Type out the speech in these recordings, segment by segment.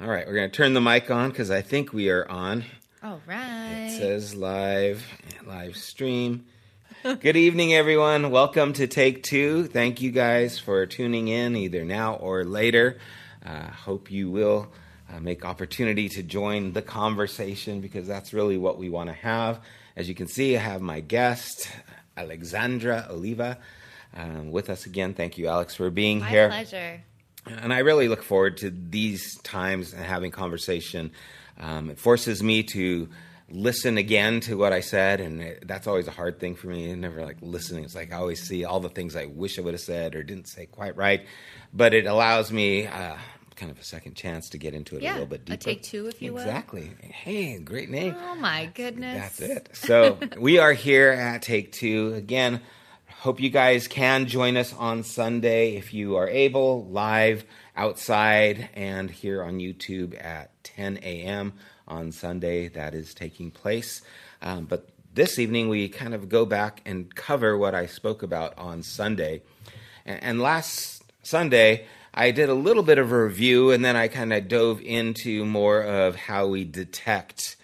All right, we're going to turn the mic on because I think we are on. All right. It says live, live stream. Good evening, everyone. Welcome to Take Two. Thank you guys for tuning in either now or later. Uh, hope you will uh, make opportunity to join the conversation because that's really what we want to have. As you can see, I have my guest, Alexandra Oliva, um, with us again. Thank you, Alex, for being My here. pleasure. And I really look forward to these times and having conversation. Um, it forces me to listen again to what I said, and it, that's always a hard thing for me. I never like listening. It's like I always see all the things I wish I would have said or didn't say quite right, but it allows me uh, kind of a second chance to get into it a little bit a deeper. take two, if you will. Exactly. Hey, great name. Oh my goodness. That's it. So we are here at Take Two again. Hope you guys can join us on Sunday if you are able, live outside and here on YouTube at 10 a.m. on Sunday. That is taking place. Um, but this evening we kind of go back and cover what I spoke about on Sunday. And, and last Sunday, I did a little bit of a review and then I kind of dove into more of how we detect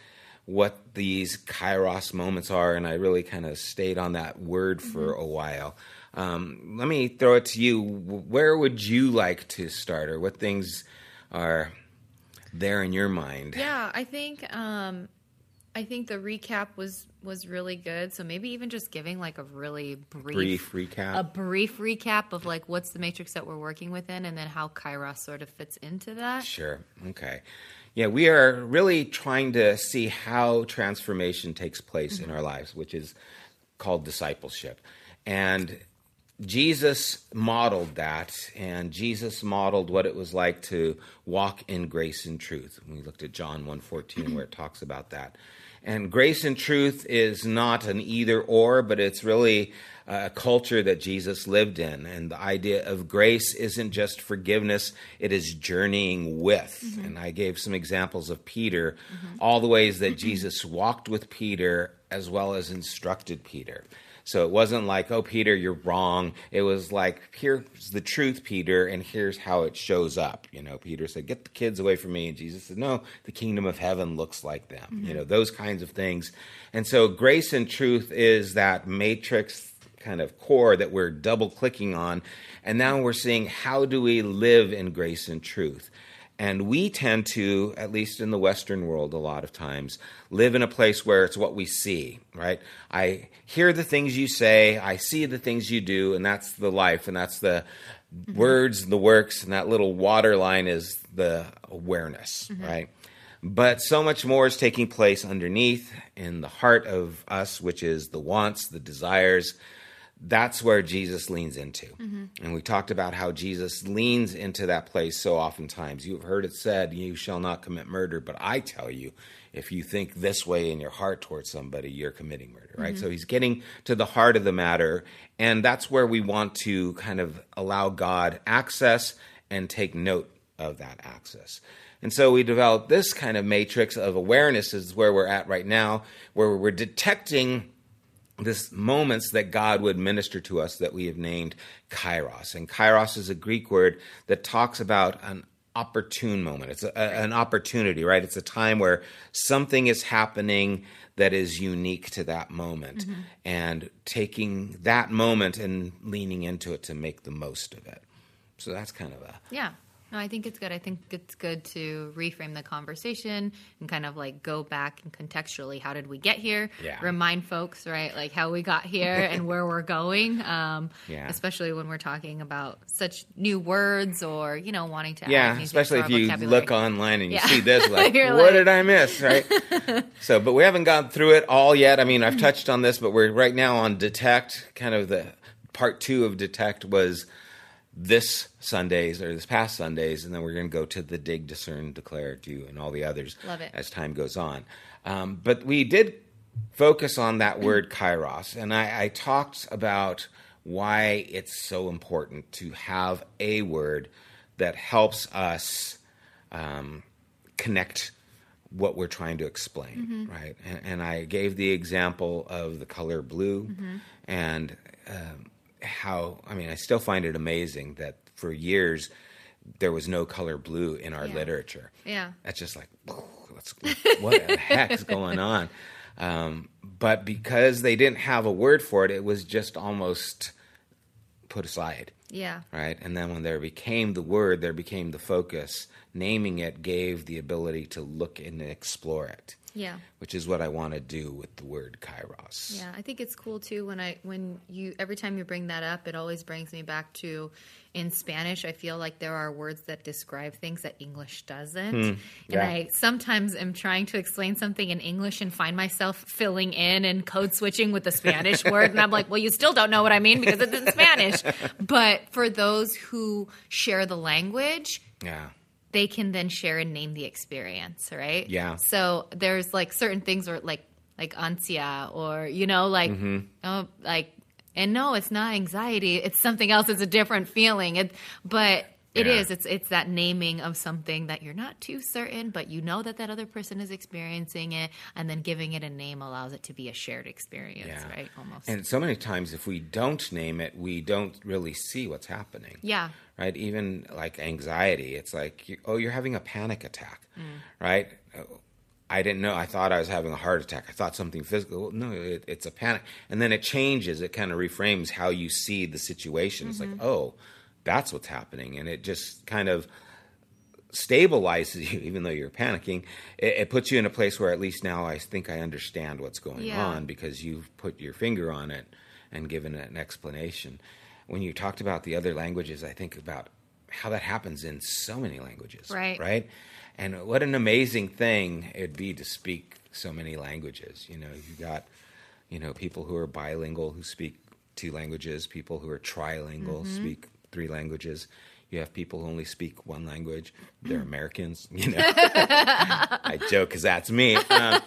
what these kairos moments are, and I really kind of stayed on that word for a while. Um, let me throw it to you. Where would you like to start, or what things are there in your mind? Yeah, I think um I think the recap was was really good. So maybe even just giving like a really brief, Brief recap. a brief recap of like what's the matrix that we're working within and then how Kairos sort of fits into that. Sure. Okay. Yeah, we are really trying to see how transformation takes place in mm-hmm. our lives, which is called discipleship. And Jesus modeled that, and Jesus modeled what it was like to walk in grace and truth. We looked at John 1:14 where it talks about that. And grace and truth is not an either or, but it's really a culture that Jesus lived in. And the idea of grace isn't just forgiveness, it is journeying with. Mm-hmm. And I gave some examples of Peter, all the ways that mm-hmm. Jesus walked with Peter as well as instructed Peter. So it wasn't like, oh, Peter, you're wrong. It was like, here's the truth, Peter, and here's how it shows up. You know, Peter said, get the kids away from me. And Jesus said, no, the kingdom of heaven looks like them. You mm-hmm. know, those kinds of things. And so grace and truth is that matrix kind of core that we're double clicking on. And now we're seeing how do we live in grace and truth? And we tend to, at least in the Western world, a lot of times, live in a place where it's what we see, right? I hear the things you say, I see the things you do, and that's the life, and that's the mm-hmm. words, the works, and that little water line is the awareness, mm-hmm. right? But so much more is taking place underneath in the heart of us, which is the wants, the desires, that's where Jesus leans into. Mm-hmm. And we talked about how Jesus leans into that place so oftentimes. You've heard it said, You shall not commit murder, but I tell you, if you think this way in your heart towards somebody, you're committing murder, right? Mm-hmm. So he's getting to the heart of the matter. And that's where we want to kind of allow God access and take note of that access. And so we developed this kind of matrix of awareness, is where we're at right now, where we're detecting this moments that God would minister to us that we have named kairos. And kairos is a Greek word that talks about an opportune moment. It's a, an opportunity, right? It's a time where something is happening that is unique to that moment mm-hmm. and taking that moment and leaning into it to make the most of it. So that's kind of a Yeah. No, I think it's good. I think it's good to reframe the conversation and kind of like go back and contextually, how did we get here? Yeah. Remind folks, right, like how we got here and where we're going. Um, Yeah. Especially when we're talking about such new words or you know wanting to Yeah, especially if you look online and you Yeah. see this, like, what like- did I miss? Right. so, but we haven't gone through it all yet. I mean, I've touched on this, but we're right now on detect. Kind of the part two of detect was this Sundays or this past Sundays, and then we're going to go to the dig, discern, declare, do, and all the others Love it. as time goes on. Um, but we did focus on that word kairos, and I, I talked about why it's so important to have a word that helps us um, connect what we're trying to explain, right? And, and I gave the example of the color blue and um, how, I mean, I still find it amazing that for years there was no color blue in our Yeah. literature. Yeah. That's just like, what the heck's going on? Um, but because they didn't have a word for it, it was just almost put aside, Yeah. right? And then when there became the word, there became the focus. Naming it gave the ability to look and explore it, Yeah. which is what I want to do with the word kairos. Yeah, I think it's cool too when I when you every time you bring that up, it always brings me back to in Spanish. I feel like there are words that describe things that English doesn't, hmm, and yeah. I sometimes am trying to explain something in English and find myself filling in and code switching with the Spanish word, and I'm like, well, you still don't know what I mean because it's in Spanish. But for those who share the language, Yeah. They can then share and name the experience, right? Yeah. So there's like certain things where like like ansia or you know like Mm-hmm. oh like and no, it's not anxiety. It's something else. It's a different feeling. It but it Yeah. is. It's it's that naming of something that you're not too certain, but you know that that other person is experiencing it, and then giving it a name allows it to be a shared experience, Yeah. right? Almost. And so many times, if we don't name it, we don't really see what's happening. yeah. right? Even like anxiety, it's like, you, oh, you're having a panic attack, Mm. right? Oh, I didn't know. I thought I was having a heart attack. I thought something physical. No, it, it's a panic. And then it changes. It kind of reframes how you see the situation. It's like, Mm-hmm. oh, that's what's happening. And it just kind of stabilizes you, even though you're panicking. It, it puts you in a place where at least now I think I understand what's going Yeah. on because you've put your finger on it and given an explanation. When you talked about the other languages, I think about how that happens in so many languages. Right. Right. And what an amazing thing it'd be to speak so many languages. You know, you got, you know, people who are bilingual who speak two languages, people who are trilingual mm-hmm. speak three languages. You have people who only speak one language. They're Americans, you know. I joke because that's me. Um,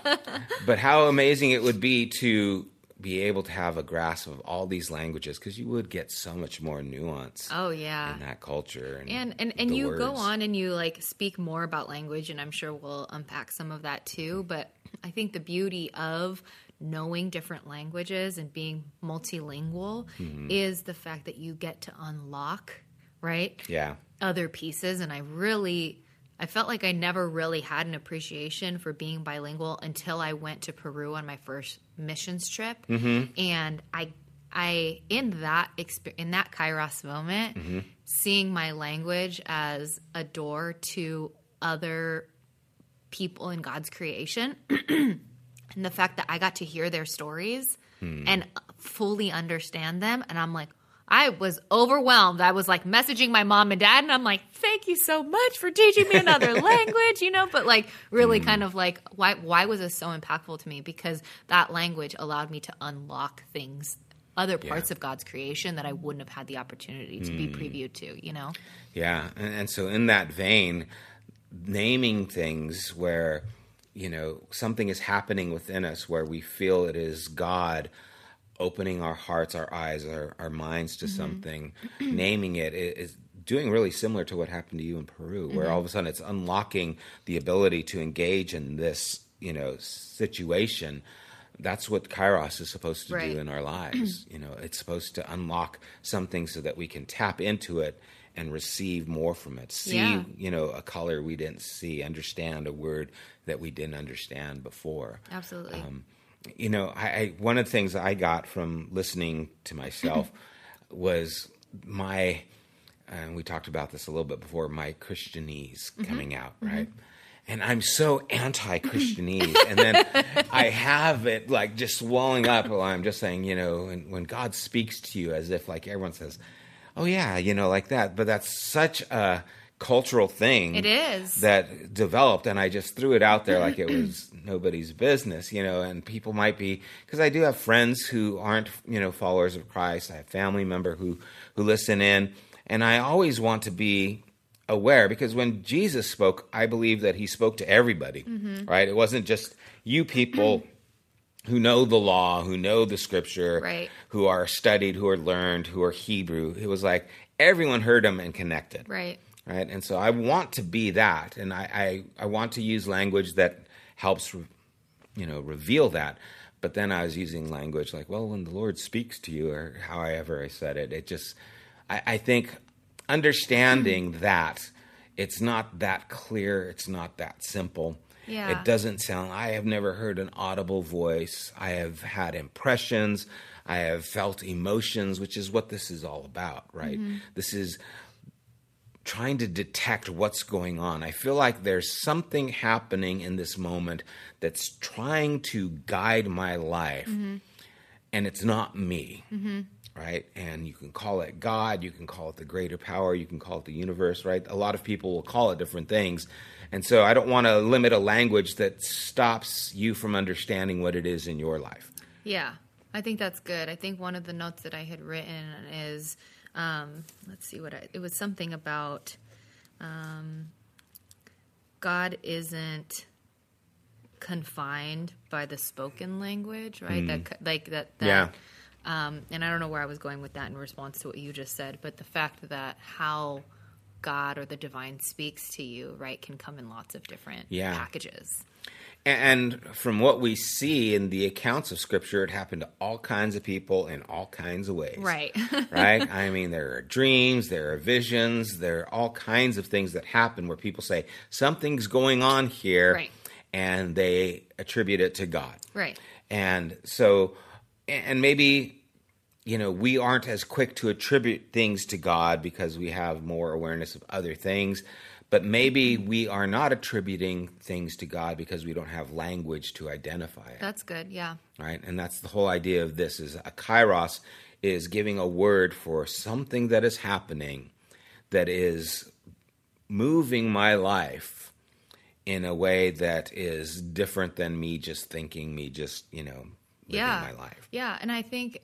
but how amazing it would be to be able to have a grasp of all these languages because you would get so much more nuance Oh yeah. in that culture. And, and and, and you go on and you like speak more about language and i'm sure we'll unpack some of that too but i think the beauty of knowing different languages and being multilingual Mm-hmm. is the fact that you get to unlock right Yeah. other pieces and i really i felt like i never really had an appreciation for being bilingual until i went to peru on my first missions trip and i i in that exp- in that kairos moment seeing my language as a door to other people in god's creation and the fact that i got to hear their stories hmm. and fully understand them and i'm like I was overwhelmed. I was like messaging my mom and dad, and I'm like, "Thank you so much for teaching me another language," you know. But like, really, hmm. kind of like, why? Why was this so impactful to me? Because that language allowed me to unlock things, other parts of God's creation that I wouldn't have had the opportunity to be hmm. previewed to. You know? Yeah, and, and so in that vein, naming things where you know something is happening within us where we feel it is God opening our hearts, our eyes, our, our minds to mm-hmm. something, naming it i- doing really similar to what happened to you in Peru, where mm-hmm. all of a sudden it's unlocking the ability to engage in this you know situation. That's what Kairos is supposed to Right. do in our lives. you know, it's supposed to unlock something so that we can tap into it and receive more from it. See, Yeah. you know, a color we didn't see, understand a word that we didn't understand before. Absolutely. Um, you know, I, I one of the things I got from listening to myself was my, and we talked about this a little bit before, my Christianese mm-hmm. coming out, mm-hmm. right? And I'm so anti-Christianese, and then I have it like just swelling up while I'm just saying, you know, and when God speaks to you, as if like everyone says, "Oh yeah," you know, like that. But that's such a cultural thing. It is. that developed, and I just threw it out there like it was nobody's business, you know. And people might be because I do have friends who aren't, you know, followers of Christ. I have family member who who listen in, and I always want to be aware because when Jesus spoke, I believe that he spoke to everybody, mm-hmm. right? It wasn't just you people. Who know the law, who know the scripture, Right. who are studied, who are learned, who are Hebrew. It was like everyone heard him and connected right. right and so i want to be that and i i, I want to use language that helps you know reveal that but then i was using language like well when the lord speaks to you or however i said it it just i, I think understanding that it's not that clear, it's not that simple. Yeah. It doesn't sound, I have never heard an audible voice. I have had impressions. I have felt emotions, which is what this is all about, right? Mm-hmm. This is trying to detect what's going on. I feel like there's something happening in this moment that's trying to guide my life, mm-hmm. and it's not me. Mm-hmm. Right? And you can call it God, you can call it the greater power, you can call it the universe, right? A lot of people will call it different things. And so I don't want to limit a language that stops you from understanding what it is in your life. Yeah, I think that's good. I think one of the notes that I had written is, um, let's see what I, it was something about um, God isn't confined by the spoken language, right? That c- like that. that Yeah. Um, and I don't know where I was going with that in response to what you just said, but the fact that how God or the divine speaks to you, right, can come in lots of different Yeah. packages. And from what we see in the accounts of Scripture, it happened to all kinds of people in all kinds of ways. Right. right? I mean, there are dreams, there are visions, there are all kinds of things that happen where people say, something's going on here, Right. and they attribute it to God. right. And so, and maybe, you know, we aren't as quick to attribute things to God because we have more awareness of other things. But maybe we are not attributing things to God because we don't have language to identify it That's good. Yeah. right? And that's the whole idea of this is a kairos is giving a word for something that is happening that is moving my life in a way that is different than me just thinking, me just, you know, living yeah. my life. Yeah, and I think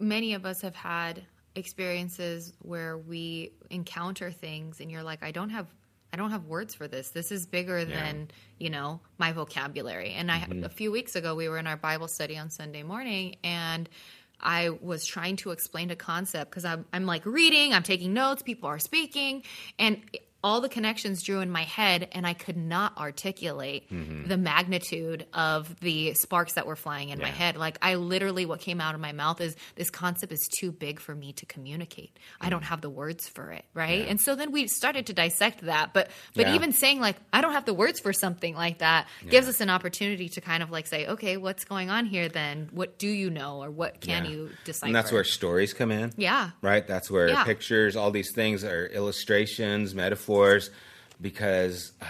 many of us have had experiences where we encounter things and you're like I don't have I don't have words for this. This is bigger than, you know, my vocabulary. And I mm-hmm. a few weeks ago we were in our Bible study on Sunday morning and I was trying to explain a concept because I'm, I'm like reading, I'm taking notes, people are speaking, and all the connections drew in my head, and I could not articulate mm-hmm. the magnitude of the sparks that were flying in my head. Like, I literally, what came out of my mouth is this concept is too big for me to communicate. I don't mm. have the words for it, right? And so then we started to dissect that. But, but Yeah. even saying, like, I don't have the words for something like that gives us an opportunity to kind of like say, okay, what's going on here then? What do you know, or what can Yeah. you decipher? And that's where stories come in. Yeah. Right? That's where Yeah. pictures, all these things are illustrations, metaphors, because uh,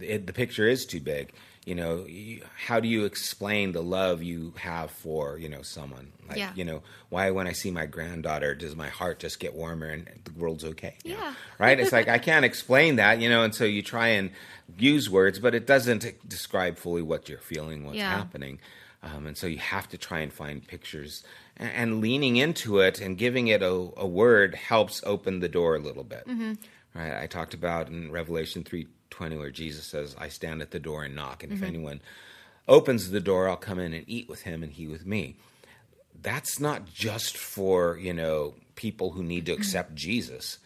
it, the picture is too big. You know, you, how do you explain the love you have for, you know, someone? Like, Yeah. you know, why when I see my granddaughter, does my heart just get warmer and the world's okay? Yeah. Right? It's like, I can't explain that, you know, and so you try and use words, but it doesn't describe fully what you're feeling, what's Yeah. happening. Um, and so you have to try and find pictures and, and leaning into it and giving it a, a word helps open the door a little bit. Right? I talked about in Revelation 3:20 where Jesus says, "I stand at the door and knock, and if mm-hmm. anyone opens the door, I'll come in and eat with him and he with me." That's not just for, you know, people who need to mm-hmm. accept Jesus.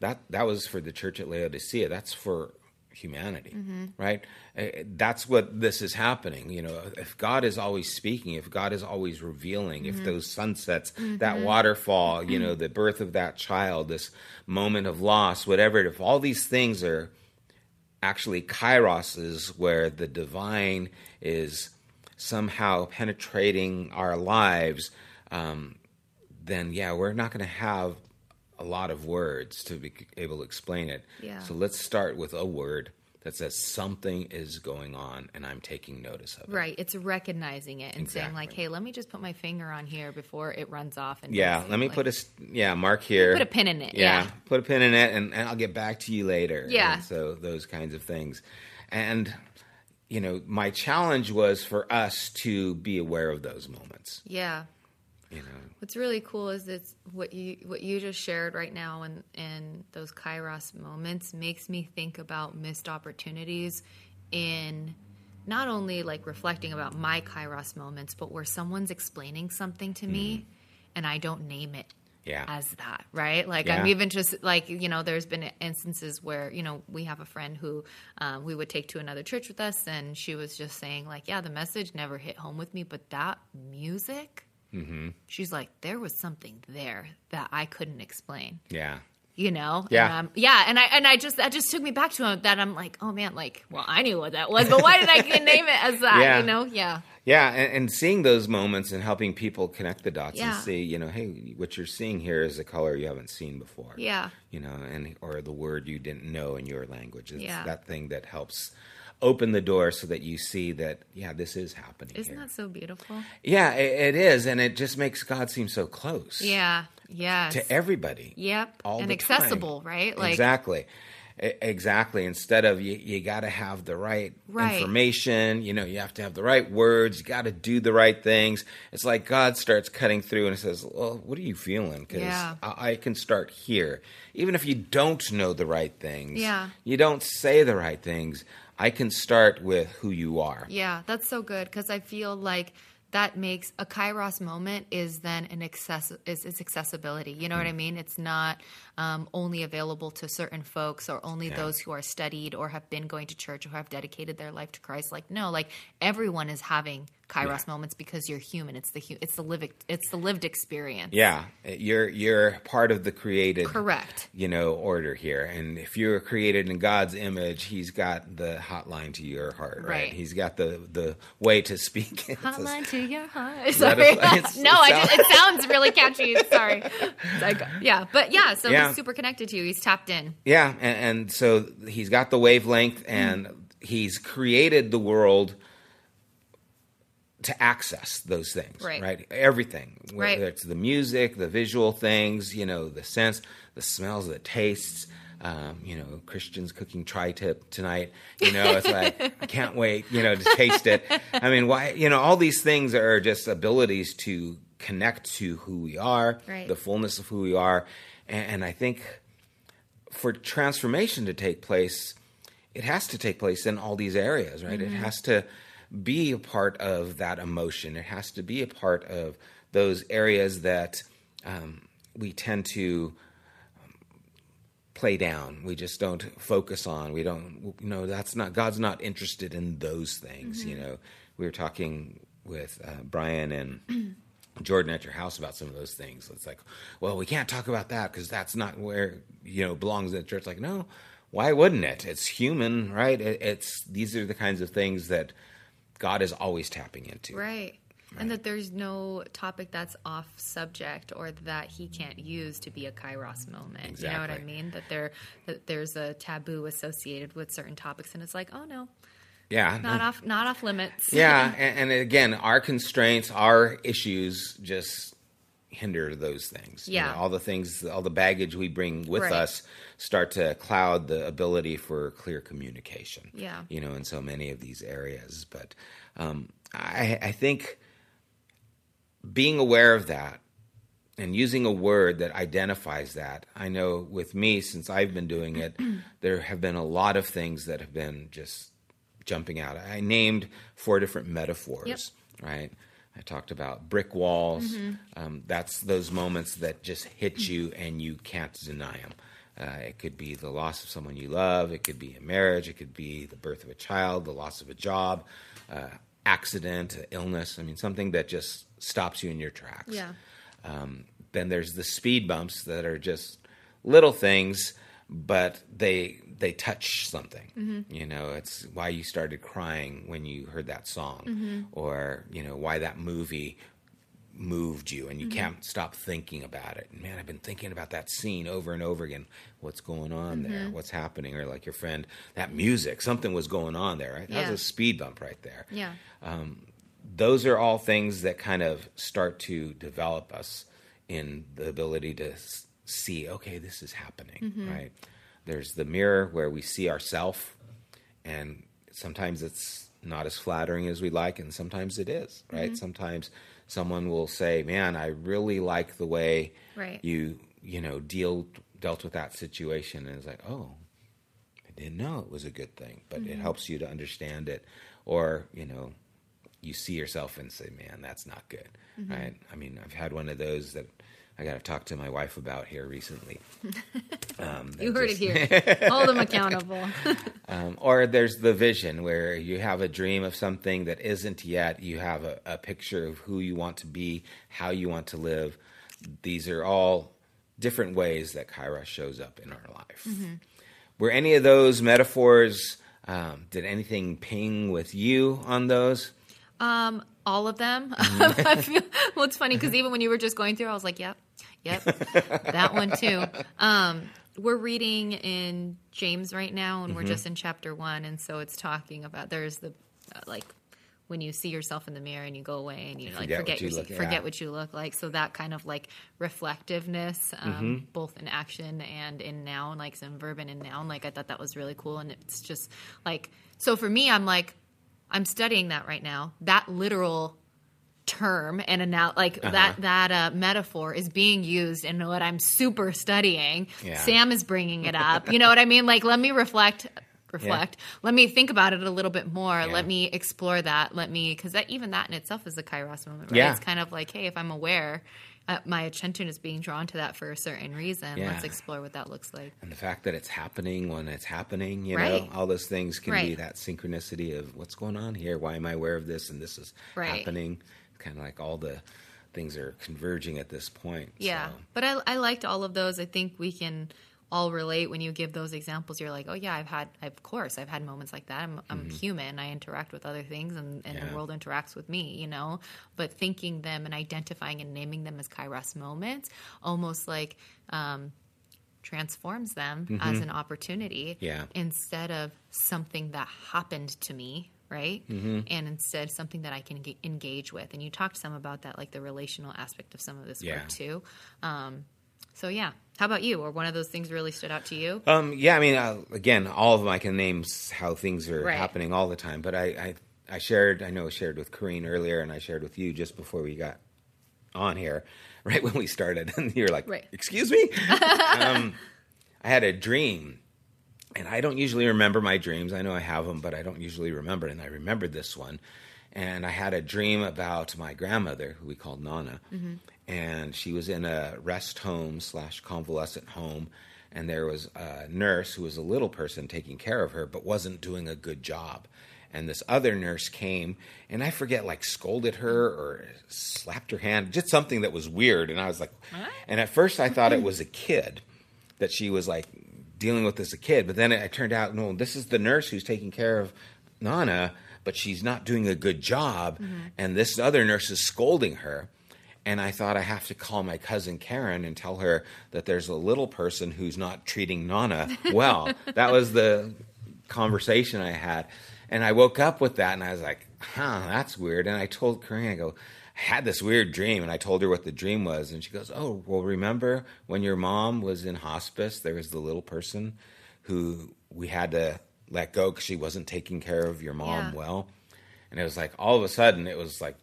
That that was for the church at Laodicea. That's for humanity, right? Uh, That's what this is happening. You know, if God is always speaking, if God is always revealing, if those sunsets, that waterfall, you know, the birth of that child, this moment of loss, whatever, if all these things are actually kairoses where the divine is somehow penetrating our lives, um, then yeah, we're not going to have a lot of words to be able to explain it. Yeah. So let's start with a word that says something is going on and I'm taking notice of it. Right. It's recognizing it and saying like, "Hey, let me just put my finger on here before it runs off." And Yeah, let me like- put a yeah mark here. put a pin in it. yeah, Yeah. put a pin in it, and, and I'll get back to you later. Yeah. And so those kinds of things, and you know, my challenge was for us to be aware of those moments. Yeah. You know, What's really cool is it's what you what you just shared right now and and those kairos moments makes me think about missed opportunities in not only like reflecting about my kairos moments, but where someone's explaining something to me and I don't name it yeah, as that, right? Like I'm even just like you know, there's been instances where you know we have a friend who um, we would take to another church with us, and she was just saying like, yeah, the message never hit home with me, but that music, Mm-hmm. she's like, there was something there that I couldn't explain, yeah, you know Yeah. and, um, yeah and i and i just that just took me back to him that i'm like oh man like well i knew what that was but why did i name it as that Yeah. you know yeah Yeah, and, and seeing those moments and helping people connect the dots Yeah. and see, you know, hey, what you're seeing here is a color you haven't seen before. yeah You know, and or the word you didn't know in your language. It's Yeah. that thing that helps open the door so that you see that, yeah, this is happening isn't here. that so beautiful yeah, it, it is, and it just makes God seem so close. yeah yeah To everybody. yep all and the time. accessible right like exactly exactly instead of you, you got to have the right, Right. information you know you have to have the right words you got to do the right things it's like god starts cutting through and says well what are you feeling because Yeah. I, I can start here even if you don't know the right things Yeah. you don't say the right things i can start with who you are Yeah, that's so good because I feel like that makes a kairos moment is then an access is it's accessibility. You know what I Mm. mean? It's not um, only available to certain folks or only Yeah. those who are studied or have been going to church or have dedicated their life to Christ. Like no, like everyone is having kairos Yeah. moments because you're human. It's the hu- it's the lived it's the lived experience. yeah you're you're part of the created Correct. you know order here and if you're created in god's image he's got the hotline to your heart right, Right. he's got the the way to speak Hotline to your heart. that Sorry. a- no, it I sounds- just, it sounds really catchy. Sorry. Like, yeah, but yeah, so Yeah. He's super connected to you. He's tapped in. yeah and, and so he's got the wavelength and he's created the world to access those things Right. right? everything right. whether it's the music the visual things you know the sense the smells the tastes um, you know christians cooking tri-tip tonight you know it's like i can't wait you know to taste it i mean why you know all these things are just abilities to connect to who we are Right. the fullness of who we are and, and i think for transformation to take place, it has to take place in all these areas, right? It has to be a part of that emotion. It has to be a part of those areas that um, we tend to um, play down. We just don't focus on. We don't, you know, that's not, God's not interested in those things, you know. We were talking with uh, Brian and Jordan at your house about some of those things. It's like, well, we can't talk about that because that's not where you know belongs in the church. Like, no, why wouldn't it? It's human, right? It, it's these are the kinds of things that God is always tapping into. Right. And that there's no topic that's off subject or that he can't use to be a kairos moment. You know what I mean? That there that there's a taboo associated with certain topics and it's like, oh no, Yeah, not off not off limits. yeah, and, and again, our constraints, our issues, just hinder those things. You Yeah. know, all the things, all the baggage we bring with Right. us, start to cloud the ability for clear communication. Yeah. you know, in so many of these areas. But um, I, I think being aware of that and using a word that identifies that. I know with me, since I've been doing it, there have been a lot of things that have been just jumping out. I named four different metaphors, Yep. right? I talked about brick walls. Mm-hmm. Um, that's those moments that just hit you and you can't deny them. Uh, it could be the loss of someone you love. It could be a marriage. It could be the birth of a child, the loss of a job, uh, accident, illness. I mean, something that just stops you in your tracks. Yeah. Um, then there's the speed bumps that are just little things, but they they touch something. Mm-hmm. You know, it's why you started crying when you heard that song, mm-hmm. or you know why that movie moved you and you mm-hmm. can't stop thinking about it. And man, I've been thinking about that scene over and over again. What's going on there? What's happening? Or like your friend, that music, something was going on there, right? That Yeah. was a speed bump right there Yeah. Um, those are all things that kind of start to develop us in the ability to see okay this is happening mm-hmm. right there's the mirror where we see ourselves and sometimes it's not as flattering as we like and sometimes it is right mm-hmm. sometimes someone will say man i really like the way Right. you you know deal dealt with that situation and it's like oh I didn't know it was a good thing, but it mm-hmm. helps you to understand it. Or, you know, you see yourself and say, man, that's not good. Right? I mean, I've had one of those that I got to talk to my wife about here recently. Um, You heard just- it here. Hold them accountable. Um, or there's the vision where you have a dream of something that isn't yet. You have a, a picture of who you want to be, how you want to live. These are all different ways that Kairos shows up in our life. Were any of those metaphors? Um, did anything ping with you on those? Um, all of them. Mm-hmm. I feel, well, it's funny because even when you were just going through, I was like, "Yep, yep, that one too." Um, we're reading in James right now, and Mm-hmm. we're just in chapter one, and so it's talking about there's the uh, like when you see yourself in the mirror and you go away and you like forget what forget you look- forget yeah. what you look like. So that kind of like reflectiveness, um, Mm-hmm. both in action and in noun, like some verb and in noun. Like I thought that was really cool, and it's just like so for me, I'm like I'm studying that right now. That literal term and a now like Uh-huh. that that uh, metaphor is being used in what I'm super studying. Yeah. Sam is bringing it up. You know what I mean? Like let me reflect reflect. Let me think about it a little bit more. Yeah. Let me explore that. Let me cuz that even that in itself is a kairos moment, right? Yeah. It's kind of like, hey, if I'm aware uh, my attention is being drawn to that for a certain reason. Yeah. Let's explore what that looks like. And the fact that it's happening when it's happening, you Right. know, all those things can be that synchronicity of what's going on here. Why am I aware of this? And this is Right. happening. Kind of like all the things are converging at this point. Yeah, So, but I, I liked all of those. I think we can all relate when you give those examples. You're like, oh yeah, I've had, of course, I've had moments like that. I'm, I'm human. I interact with other things, and, and Mm-hmm. Yeah. the world interacts with me. You know, but thinking them and identifying and naming them as Kairos moments, almost like. Um, transforms them as an opportunity Mm-hmm. Yeah. instead of something that happened to me right Mm-hmm. and instead something that i can ge- engage with and you talked some about that like the relational aspect of some of this Yeah. work too um, so yeah how about you or one of those things really stood out to you Um, yeah, I mean, uh, again, all of them I can name how things are Right. happening all the time. But I, I, I shared, I know, I shared with Corrine earlier, and I shared with you just before we got on here, right when we started, and you're like, Right. "Excuse me." um, I had a dream, and I don't usually remember my dreams. I know I have them, but I don't usually remember. And I remembered this one, and I had a dream about my grandmother, who we called Nana, mm-hmm. and she was in a rest home slash convalescent home, and there was a nurse who was a little person taking care of her, but wasn't doing a good job. And this other nurse came, and I forget, like scolded her or slapped her hand, just something that was weird. And I was like, and at first I thought it was a kid that she was like dealing with as a kid. But then it, it turned out, no, this is the nurse who's taking care of Nana, but she's not doing a good job. Mm-hmm. And this other nurse is scolding her. And I thought I have to call my cousin Karen and tell her that there's a little person who's not treating Nana well. that was the conversation I had. And I woke up with that and I was like, huh, that's weird. And I told Corinne, I go, had this weird dream. And I told her what the dream was. And she goes, oh, well, remember when your mom was in hospice, there was the little person who we had to let go because she wasn't taking care of your mom Yeah. well. And it was like, all of a sudden, it was like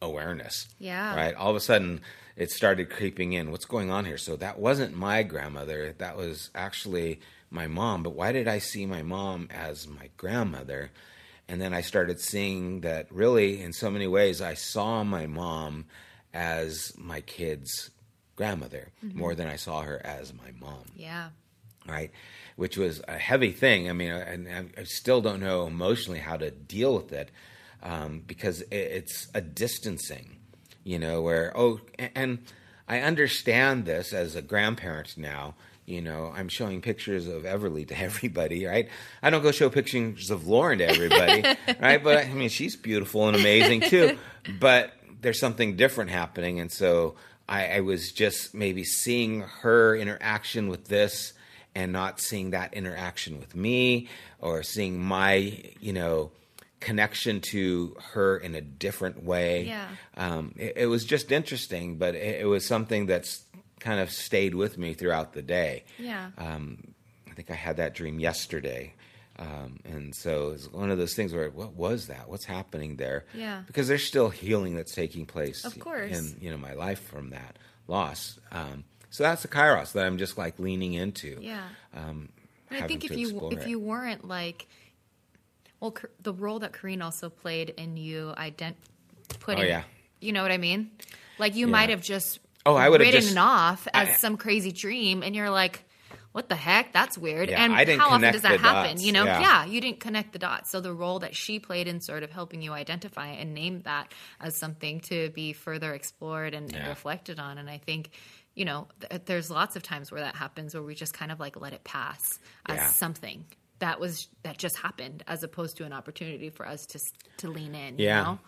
awareness. Yeah. Right. All of a sudden, it started creeping in. What's going on here? So that wasn't my grandmother. That was actually my mom. But why did I see my mom as my grandmother? And then I started seeing that really, in so many ways, I saw my mom as my kid's grandmother more than I saw her as my mom yeah right? Which was a heavy thing. I mean, and I, I still don't know emotionally how to deal with it um, because it, it's a distancing, you know, where, oh, and I understand this as a grandparent now. You know, I'm showing pictures of Everly to everybody, right? I don't go show pictures of Lauren to everybody, right? But I mean, she's beautiful and amazing too. But there's something different happening. And so I, I was just maybe seeing her interaction with this and not seeing that interaction with me or seeing my, you know, connection to her in a different way. Yeah. Um, it, it was just interesting, but it, it was something that's kind of stayed with me throughout the day. yeah Um, I think I had that dream yesterday. Um, and so it's one of those things where, what was that? What's happening there? Yeah. Because there's still healing that's taking place Of course. in you know my life from that loss. Um, so that's the kairos that I'm just like leaning into. yeah Um, I think if you if it. you weren't like, well, the role that Corrine also played in you ident putting, Oh, yeah. you know what I mean? Like you Yeah. might have just Oh, I would've written just- it off as I- some crazy dream, and you're like. What the heck? That's weird. Yeah, and how often does that happen? dots. You know, Yeah. yeah, you didn't connect the dots. So the role that she played in sort of helping you identify and name that as something to be further explored and, and Yeah. reflected on. And I think you know, th- uh, there's lots of times where that happens where we just kind of like let it pass as Yeah. something that was that just happened as opposed to an opportunity for us to to lean in. Yeah. You know?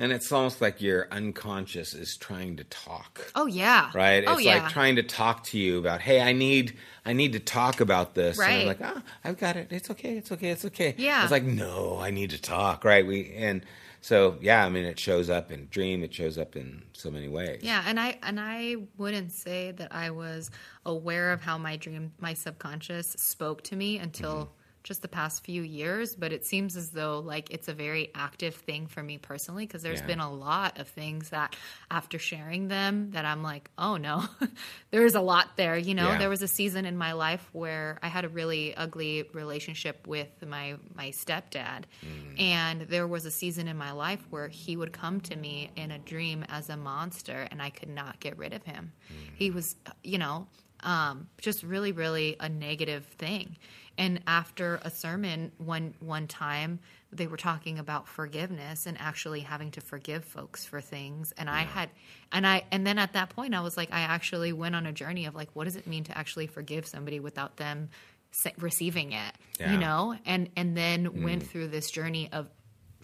And it's almost like your unconscious is trying to talk. Oh yeah. Right? Oh it's yeah. like trying to talk to you about, hey, I need I need to talk about this. And I'm Right. like, ah, I've got it. It's okay, it's okay, it's okay. Yeah. It's like, no, I need to talk. Right. We and so yeah, I mean it shows up in dream, it shows up in so many ways. Yeah, and I and I wouldn't say that I was aware of how my dream, my subconscious spoke to me until Mm-hmm. Just the past few years. But it seems as though like it's a very active thing for me personally because there's Yeah. been a lot of things that after sharing them that I'm like, oh no, there's a lot there. You know, Yeah. there was a season in my life where I had a really ugly relationship with my my stepdad, Mm. and there was a season in my life where he would come to me in a dream as a monster, and I could not get rid of him. He was, you know, um, just really, really a negative thing. And after a sermon one one time, they were talking about forgiveness and actually having to forgive folks for things. And I had, and I, and then at that point, I was like, I actually went on a journey of like, what does it mean to actually forgive somebody without them receiving it? Yeah. You know, and and then went through this journey of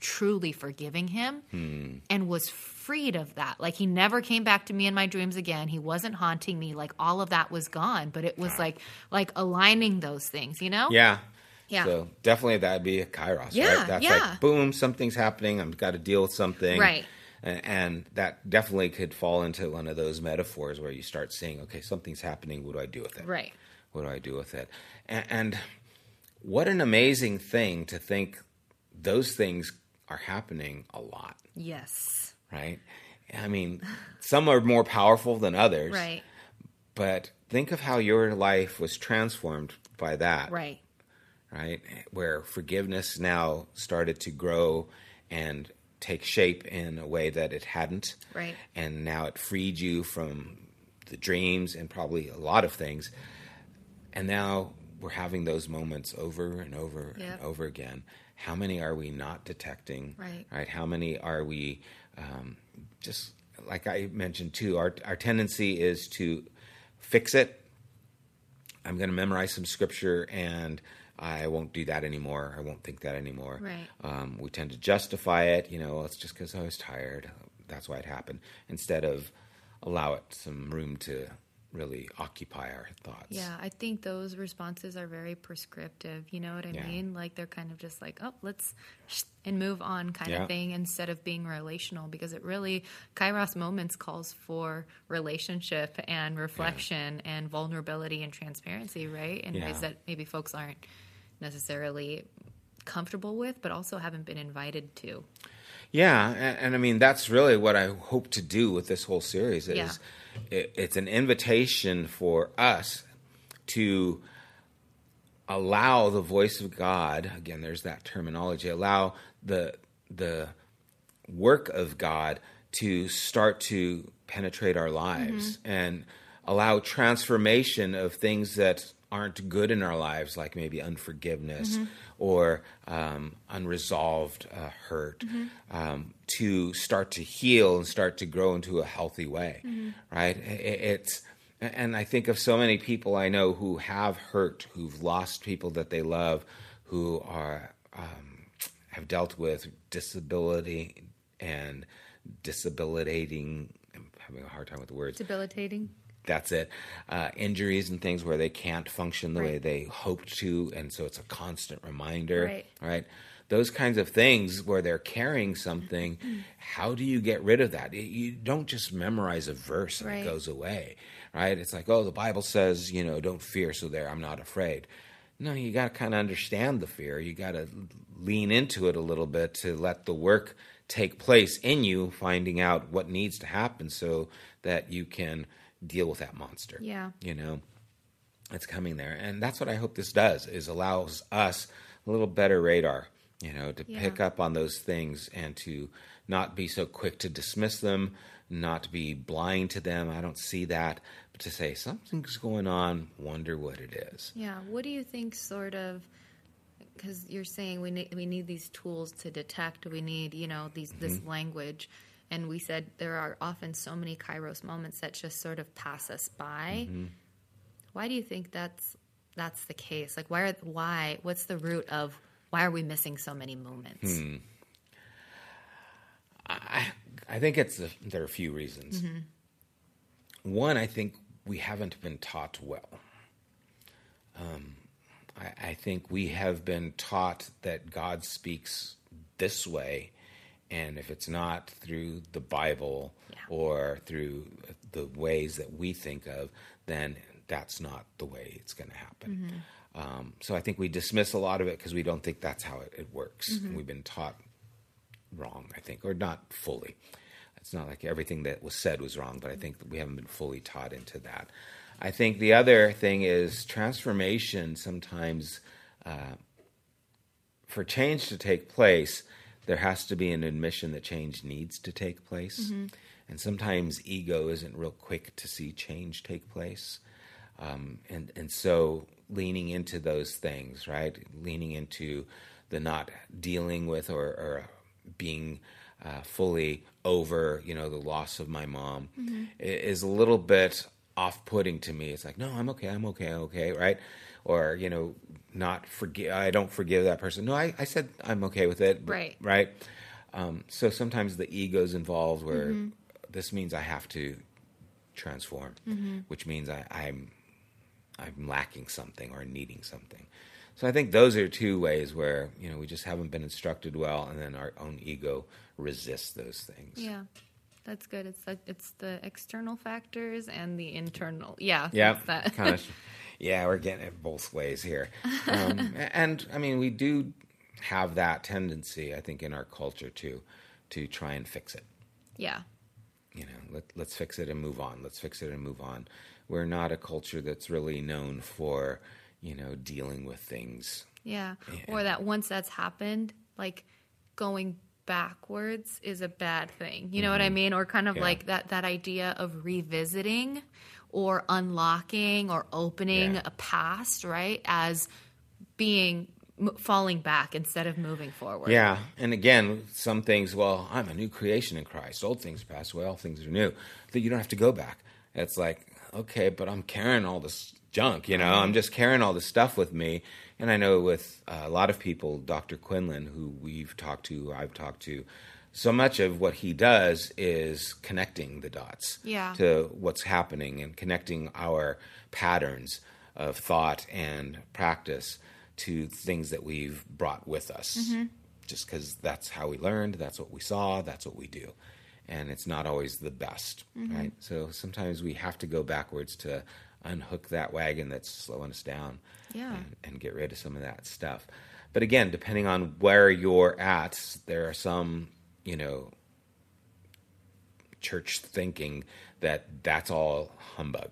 truly forgiving him hmm. and was freed of that. Like he never came back to me in my dreams again. He wasn't haunting me. Like all of that was gone, but it was like like aligning those things, you know? Yeah. Yeah. So definitely that'd be a kairos, Yeah, right? That's yeah. like boom, something's happening. I've got to deal with something. Right. And, and that definitely could fall into one of those metaphors where you start seeing, okay, something's happening. What do I do with it? Right. What do I do with it? And, and what an amazing thing to think those things are happening a lot, Yes. right? I mean, some are more powerful than others. Right. But think of how your life was transformed by that Right. right? Where forgiveness now started to grow and take shape in a way that it hadn't. Right. And now it freed you from the dreams and probably a lot of things. And now we're having those moments over and over Yep. and over again. How many are we not detecting? Right. Right. How many are we um, just like I mentioned too? Our our tendency is to fix it I'm going to memorize some scripture and I won't do that anymore. I won't think that anymore. Right. Um, we tend to justify it. You know, it's just because I was tired. That's why it happened. Instead of allow it some room to really occupy our thoughts. Yeah, I think those responses are very prescriptive. You know what I Yeah. mean? Like they're kind of just like, oh, let's sh- and move on kind Yeah. of thing instead of being relational because it really, Kairos moments calls for relationship and reflection and vulnerability and transparency, right? In Yeah. ways that maybe folks aren't necessarily comfortable with, but also haven't been invited to. Yeah, and, and I mean that's really what I hope to do with this whole series. Is Yeah. it, it's an invitation for us to allow the voice of God. Again, there's that terminology. Allow the the work of God to start to penetrate our lives mm-hmm. and allow transformation of things that aren't good in our lives, like maybe unforgiveness or um, unresolved uh, hurt, um, to start to heal and start to grow into a healthy way, right? I- I- It's and I think of so many people I know who have hurt, who've lost people that they love, who are um, have dealt with disability and disabilitating. I'm having a hard time with the words. Debilitating. That's it. Uh, injuries and things where they can't function the way they hoped to, and so it's a constant reminder. Right. Right. Those kinds of things where they're carrying something. how do you get rid of that? You- You don't just memorize a verse and Right. it goes away. Right. It's like, oh, the Bible says, you know, don't fear, so there, I'm not afraid. No, you got to kind of understand the fear. You got to lean into it a little bit to let the work take place in you, finding out what needs to happen so that you can deal with that monster. Yeah. You know, it's coming there. And that's what I hope this does is allows us a little better radar, you know, to Yeah. pick up on those things and to not be so quick to dismiss them, not to be blind to them. I don't see that, but to say something's going on, wonder what it is. Yeah. What do you think, sort of? Because you're saying we need we need these tools to detect. We need you know these this Mm-hmm. language. And we said there are often so many kairos moments that just sort of pass us by. Mm-hmm. Why do you think that's that's the case? Like why are why what's the root of why are we missing so many moments? Hmm. I, I think it's there are a few reasons. One, I think we haven't been taught well. Um, I, I think we have been taught that God speaks this way, and if it's not through the Bible Yeah. or through the ways that we think of, then that's not the way it's going to happen. Um, so I think we dismiss a lot of it because we don't think that's how it, it works. We've been taught wrong, I think, or not fully. It's not like everything that was said was wrong, but I think that we haven't been fully taught into that. I think the other thing is transformation sometimes, uh, for change to take place, there has to be an admission that change needs to take place. And sometimes ego isn't real quick to see change take place. Um, and, and so leaning into those things, right? Leaning into the not dealing with or, or being uh, fully over, you know, the loss of my mom i- is a little bit off-putting to me. It's like, no, I'm okay, I'm okay, okay, right? Or you know, not forgive. I don't forgive that person. No, I, I said I'm okay with it. but- Right. Right. Um, so sometimes the ego's involved, where this means I have to transform, which means I, I'm I'm lacking something or needing something. So I think those are two ways where you know we just haven't been instructed well, and then our own ego resists those things. Yeah. That's good. It's like it's the external factors and the internal. Yeah. Yeah, that. kind of. Yeah, we're getting it both ways here, um, and I mean we do have that tendency, I think, in our culture to to try and fix it. yeah. you know let, let's fix it and move on let's fix it and move on we're not a culture that's really known for you know dealing with things Yeah. Yeah. Or that once that's happened, like going backwards is a bad thing. You know what I mean? Or kind of Mm-hmm. Yeah. like that that idea of revisiting or unlocking or opening Yeah. a past, right? As being falling back instead of moving forward. yeah and again some things well i'm a new creation in christ old things pass away all things are new that you don't have to go back it's like okay but i'm carrying all this junk you know i'm just carrying all this stuff with me and i know with uh, a lot of people dr quinlan who we've talked to i've talked to so much of what he does is connecting the dots Yeah. to what's happening and connecting our patterns of thought and practice to things that we've brought with us. Mm-hmm. Just because that's how we learned, that's what we saw, that's what we do. And it's not always the best, mm-hmm. right? So sometimes we have to go backwards to unhook that wagon that's slowing us down Yeah. and, and get rid of some of that stuff. But again, depending on where you're at, there are some, you know, church thinking that that's all humbug.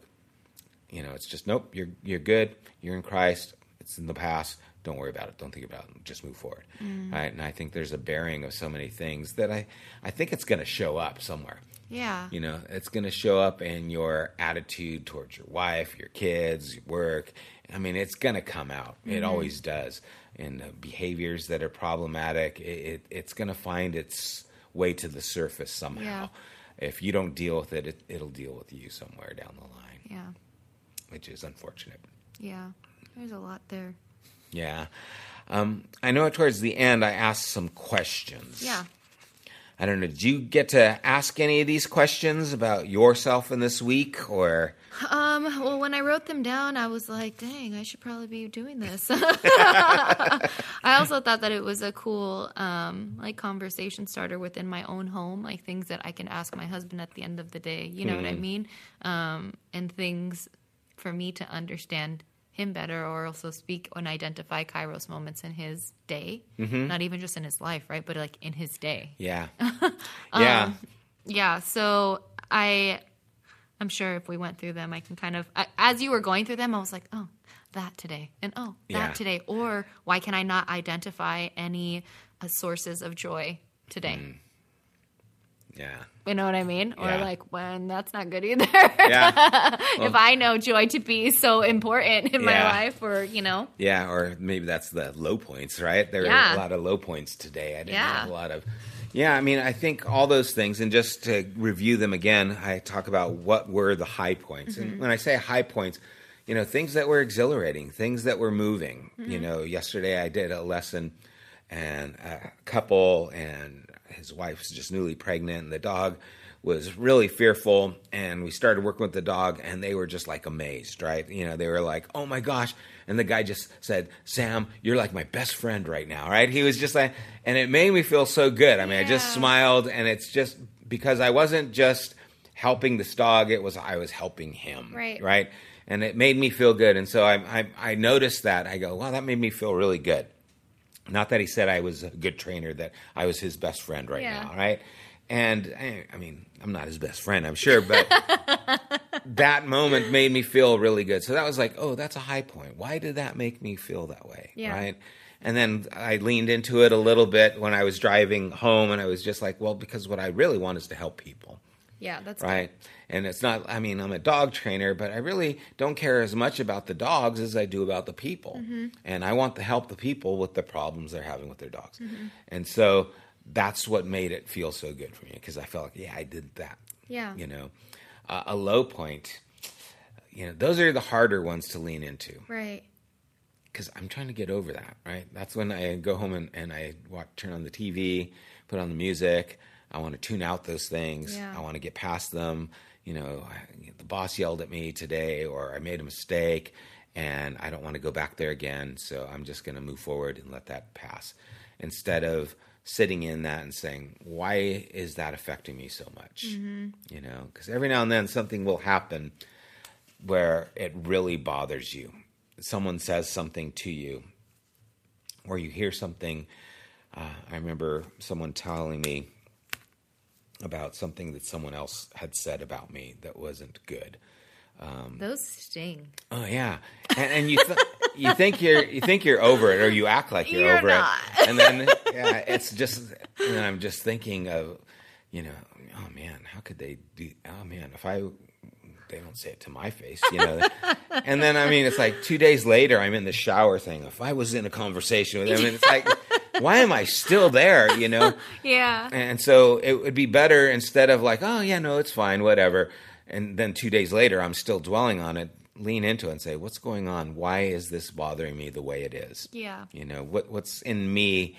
You know, it's just nope. You're you're good. You're in Christ. It's in the past. Don't worry about it. Don't think about it. Just move forward. Right? And I think there's a bearing of so many things that I I think it's going to show up somewhere. Yeah. You know, it's going to show up in your attitude towards your wife, your kids, your work. I mean, it's going to come out. It mm-hmm. always does. In the behaviors that are problematic, it, it, it's going to find its way to the surface somehow. Yeah. If you don't deal with it, it, it'll deal with you somewhere down the line, Yeah. which is unfortunate. Yeah. There's a lot there. Yeah. Um, I know towards the end I asked some questions. Yeah. I don't know. Did you get to ask any of these questions about yourself in this week, or Um, well, when I wrote them down, I was like, dang, I should probably be doing this. I also thought that it was a cool, um, like conversation starter within my own home, like things that I can ask my husband at the end of the day. You know what I mean? Um, and things for me to understand him better or also speak and identify Kairos moments in his day. Not even just in his life, right? But like in his day. yeah, yeah, Yeah, so I I'm sure if we went through them I can kind of I, as you were going through them I was like, "Oh, that today." And oh, that Yeah. today or why can I not identify any uh, sources of joy today? Mm. Yeah, You know what I mean? Or Yeah. like when that's not good either. yeah, if I know joy to be so important in my life or, you know. yeah. Or maybe that's the low points, right? There Yeah. are a lot of low points today. I didn't Yeah. have a lot of Yeah, I mean, I think all those things, and just to review them again, I talk about what were the high points. And mm-hmm. when I say high points, you know, things that were exhilarating, things that were moving. You mm-hmm. know, yesterday I did a lesson, and a couple, and his wife's just newly pregnant, and the dog was really fearful. And we started working with the dog, and they were just like amazed, right? You know, they were like, oh my gosh. And the guy just said, Sam, you're like my best friend right now, right? He was just like, and it made me feel so good. I mean, I just smiled, and it's just because I wasn't just helping this dog, it was I was helping him, Right. Right. And it made me feel good. And so I, I, I noticed that. I go, wow, that made me feel really good. Not that he said I was a good trainer, that I was his best friend right Yeah. now, right? And I, I mean, I'm not his best friend, I'm sure, but that moment made me feel really good. So that was like, oh, that's a high point. Why did that make me feel that way? Yeah. Right. And then I leaned into it a little bit when I was driving home, and I was just like, well, because what I really want is to help people Yeah, that's right? And it's not, I mean, I'm a dog trainer, but I really don't care as much about the dogs as I do about the people. And I want to help the people with the problems they're having with their dogs. And so that's what made it feel so good for me because I felt like, yeah, I did that. Yeah. You know, uh, a low point, you know, those are the harder ones to lean into Right. because I'm trying to get over that, right? That's when I go home and, and I watch, turn on the TV, put on the music. I want to tune out those things. Yeah. I want to get past them. You know, I- the boss yelled at me today, or I made a mistake, and I don't want to go back there again. So I'm just going to move forward and let that pass instead of sitting in that and saying, why is that affecting me so much? You know, because every now and then something will happen where it really bothers you. Someone says something to you, or you hear something. Uh, I remember someone telling me about something that someone else had said about me that wasn't good. Um, Those sting. Oh yeah, and, and you th- you think you're you think you're over it, or you act like you're, You're over not. it, and then yeah, it's just. And I'm just thinking of, you know, oh man, how could they do? Oh man, if I they don't say it to my face, you know. and then I mean, it's like two days later, I'm in the shower thing. if I was in a conversation with them, and it's like, why am I still there? You know. Yeah. And so it would be better instead of like, oh yeah, no, it's fine, whatever. And then two days later, I'm still dwelling on it. Lean into it and say, what's going on? Why is this bothering me the way it is? Yeah. You know, what what's in me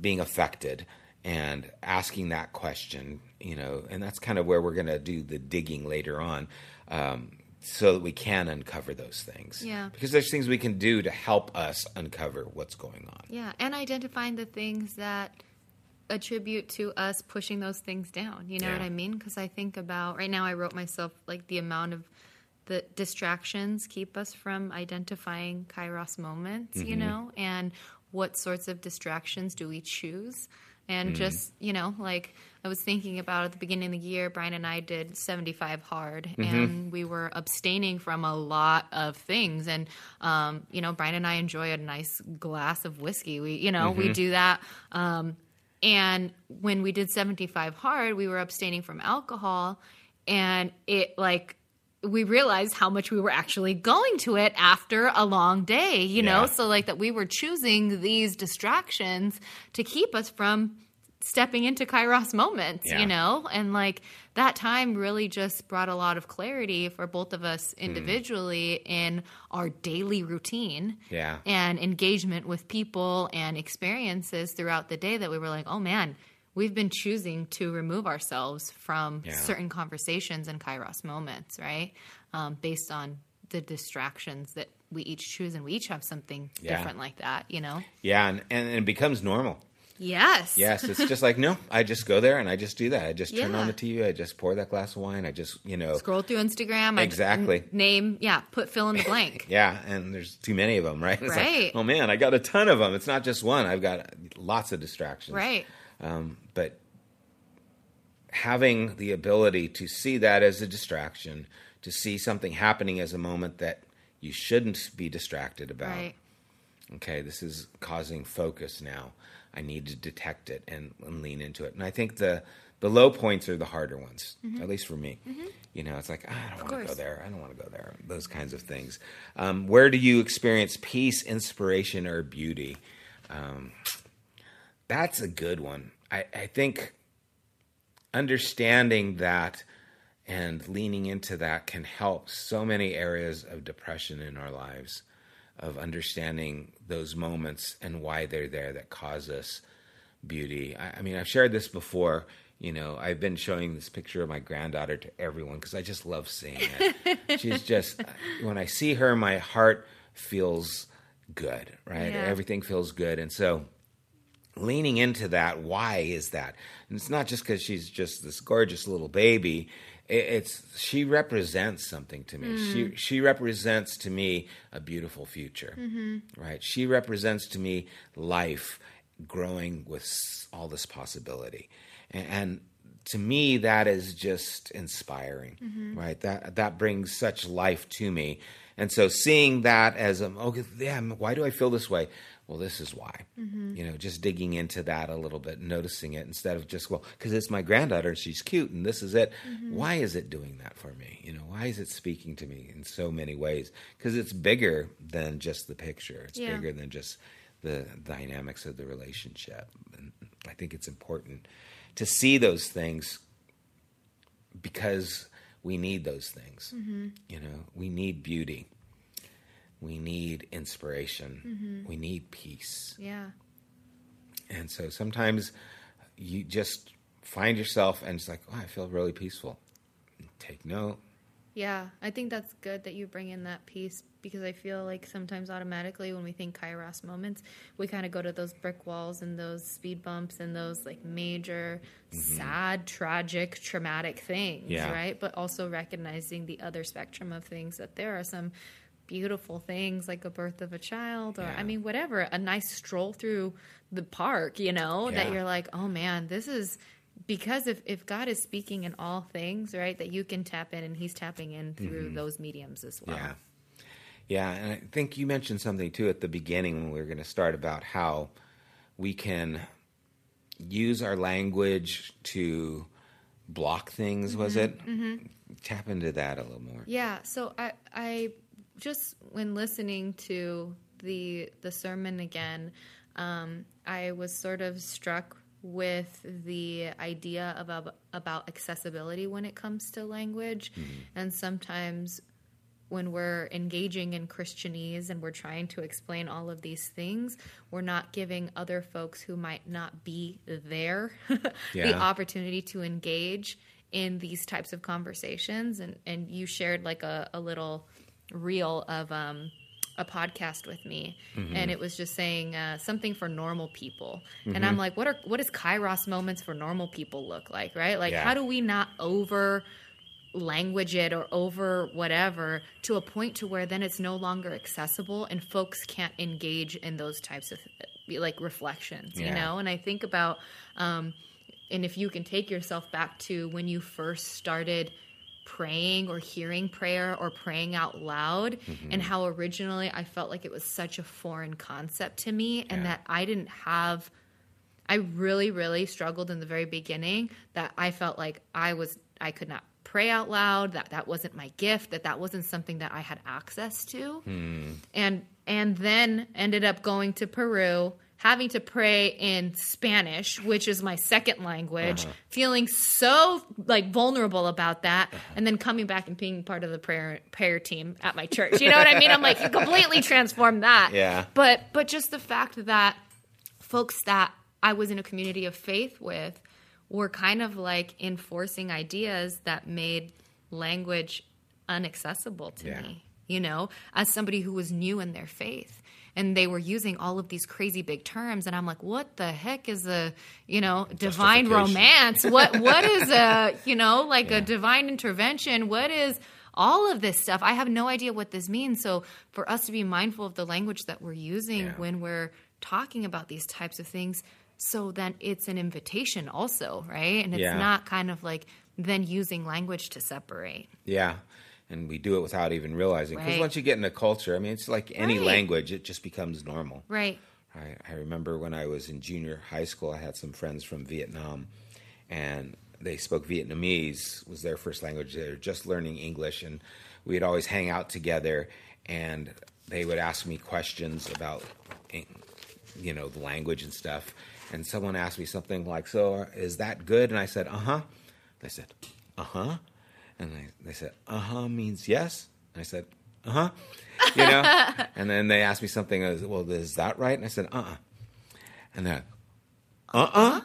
being affected? And asking that question, you know, and that's kind of where we're going to do the digging later on, um, so that we can uncover those things. Yeah. Because there's things we can do to help us uncover what's going on. Yeah, and identifying the things that attribute to us pushing those things down. You know Yeah. what I mean? Because I think about right now, I wrote myself like the amount of the distractions keep us from identifying kairos moments, you mm-hmm. know, and what sorts of distractions do we choose? And mm-hmm. just, you know, like I was thinking about at the beginning of the year, Brian and I did 75 hard and we were abstaining from a lot of things. And, um, you know, Brian and I enjoy a nice glass of whiskey. We, you know, we do that. Um, and when we did 75 hard, we were abstaining from alcohol and it like, we realized how much we were actually going to it after a long day, you know? Yeah. So, like, that we were choosing these distractions to keep us from stepping into kairos moments, Yeah. you know? And like that time really just brought a lot of clarity for both of us Hmm. individually in our daily routine Yeah. and engagement with people and experiences throughout the day that we were like, oh man, we've been choosing to remove ourselves from Yeah. certain conversations and kairos moments, right? Um, based on the distractions that we each choose, and we each have something Yeah. different like that, you know? Yeah, and, and it becomes normal. Yes. Yes, it's just like no, I just go there and I just do that. I just turn Yeah. on the TV, I just pour that glass of wine, I just you know, Scroll through Instagram. Exactly. n- name, yeah, put fill in the blank. yeah, and there's too many of them, right? It's like, Right. oh man, I got a ton of them. It's not just one. I've got lots of distractions. right. Um, but having the ability to see that as a distraction, to see something happening as a moment that you shouldn't be distracted about. Right. okay, this is causing focus now. I need to detect it and, and lean into it. And I think the the low points are the harder ones, at least for me. You know, it's like ah, I don't want to go there. I don't want to go there. Those kinds of things. Um, where do you experience peace, inspiration, or beauty? Um, that's a good one. I, I think understanding that and leaning into that can help so many areas of depression in our lives of understanding those moments and why they're there that cause us beauty. I, I mean i've shared this before you know i've been showing this picture of my granddaughter to everyone because i just love seeing it. She's just when i see her my heart feels good right? Yeah. everything feels good. And so leaning into that why is that? And it's not just because she's just this gorgeous little baby it's she represents something to me. She mm. she represents to me a beautiful future mm-hmm. right? She represents to me life growing with all this possibility. And, and to me that is just inspiring mm-hmm. right? That that brings such life to me. And so seeing that as a okay yeah why do i feel this way well this is why. Mm-hmm. You know just digging into that a little bit noticing it instead of just well because it's my granddaughter and she's cute and this is it. Mm-hmm. Why is it doing that for me? You know why is it speaking to me in so many ways? Because it's bigger than just the picture. It's Yeah. bigger than just the dynamics of the relationship. And i think it's important to see those things because we need those things. Mm-hmm. You know we need beauty we need inspiration mm-hmm. we need peace Yeah. and so sometimes you just find yourself and it's like oh i feel really peaceful take note Yeah, I think that's good that you bring in that piece because I feel like sometimes automatically when we think Kairos moments, we kind of go to those brick walls and those speed bumps and those like major, mm-hmm. sad, tragic, traumatic things, Yeah. right? But also recognizing the other spectrum of things that there are some beautiful things like a birth of a child or Yeah. I mean whatever, a nice stroll through the park, you know, that you're like, "Oh man, this is because if, if God is speaking in all things, right, that you can tap in and he's tapping in through mm-hmm. those mediums as well. Yeah. Yeah. And I think you mentioned something too at the beginning when we were going to start about how we can use our language to block things, was mm-hmm. it? Mm-hmm. Tap into that a little more. Yeah, so I I just when listening to the the sermon again, um, I was sort of struck with the idea about about accessibility when it comes to language, and sometimes when we're engaging in Christianese and we're trying to explain all of these things, we're not giving other folks who might not be there the opportunity to engage in these types of conversations. And, and you shared like a, a little reel of um, a podcast with me, Mm-hmm. and it was just saying uh, something for normal people. And Mm-hmm. I'm like, what are what does Kairos moments for normal people look like, right? Like, Yeah. how do we not over language it or over whatever to a point to where then it's no longer accessible and folks can't engage in those types of like reflections you know and i think about um and if you can take yourself back to when you first started praying or hearing prayer or praying out loud mm-hmm. and how originally i felt like it was such a foreign concept to me and Yeah. that i didn't have I really, really struggled in the very beginning that I felt like I was, I could not pray out loud, that that wasn't my gift, that that wasn't something that I had access to. Hmm. And, and then ended up going to Peru, having to pray in Spanish, which is my second language, uh-huh. feeling so like vulnerable about that. Uh-huh. And then coming back and being part of the prayer, prayer team at my church. You know what I mean? I'm like, you completely transformed that. Yeah. But, but just the fact that folks that I was in a community of faith with were kind of like enforcing ideas that made language inaccessible to Yeah. me, you know, as somebody who was new in their faith. And they were using all of these crazy big terms, and I'm like, "What the heck is a, you know, divine romance? What what is a, you know, like a divine intervention? What is all of this stuff? I have no idea what this means. So for us to be mindful of the language that we're using Yeah. when we're talking about these types of things so then it's an invitation also right and it's Yeah. not kind of like then using language to separate Yeah. And we do it without even realizing. Because Right. once you get in a culture, I mean, it's like any Right. language, it just becomes normal. right I, I remember when I was in junior high school, I had some friends from Vietnam, and they spoke Vietnamese. Was their first language. They were just learning English, and we'd always hang out together. And they would ask me questions about you know, the language and stuff. And someone asked me something like, "So is that good?" And I said, "Uh huh." They said, "Uh huh," and they, they said, "Uh huh" means yes. And I said, "Uh huh," you know. and then they asked me something. I was, well, is that right? And I said, "Uh uh," and then, "Uh uh."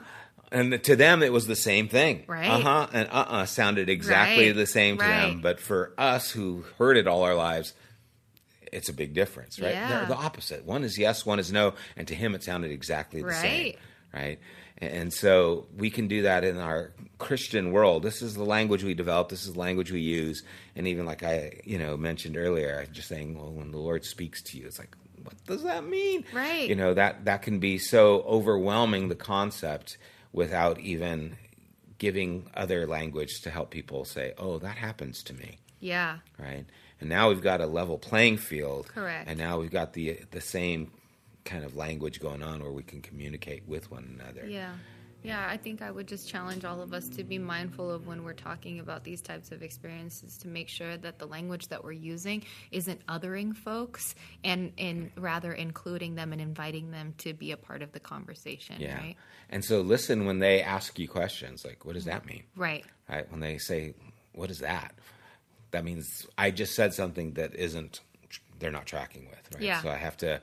And to them, it was the same thing. Right. Uh huh. And uh uh sounded exactly Right. the same to them. But for us who heard it all our lives, it's a big difference, right? Yeah. They're the opposite. One is yes, one is no. And to him, it sounded exactly the same. Right. And so we can do that in our Christian world. This is the language we develop. This is the language we use. And even like I, you know, mentioned earlier, I'm just saying, well, when the Lord speaks to you, it's like, what does that mean? Right. You know, that, that can be so overwhelming, the concept, without even giving other language to help people say, oh, that happens to me Yeah. right? And now we've got a level playing field. Correct. And now we've got the the same kind of language going on where we can communicate with one another. Yeah. Yeah, I think I would just challenge all of us to be mindful of when we're talking about these types of experiences to make sure that the language that we're using isn't othering folks and, and rather including them and inviting them to be a part of the conversation, Yeah. right? And so listen when they ask you questions like, what does that mean? Right. Right? When they say, what is that? That means I just said something that isn't, they're not tracking with, right? Yeah. So I have to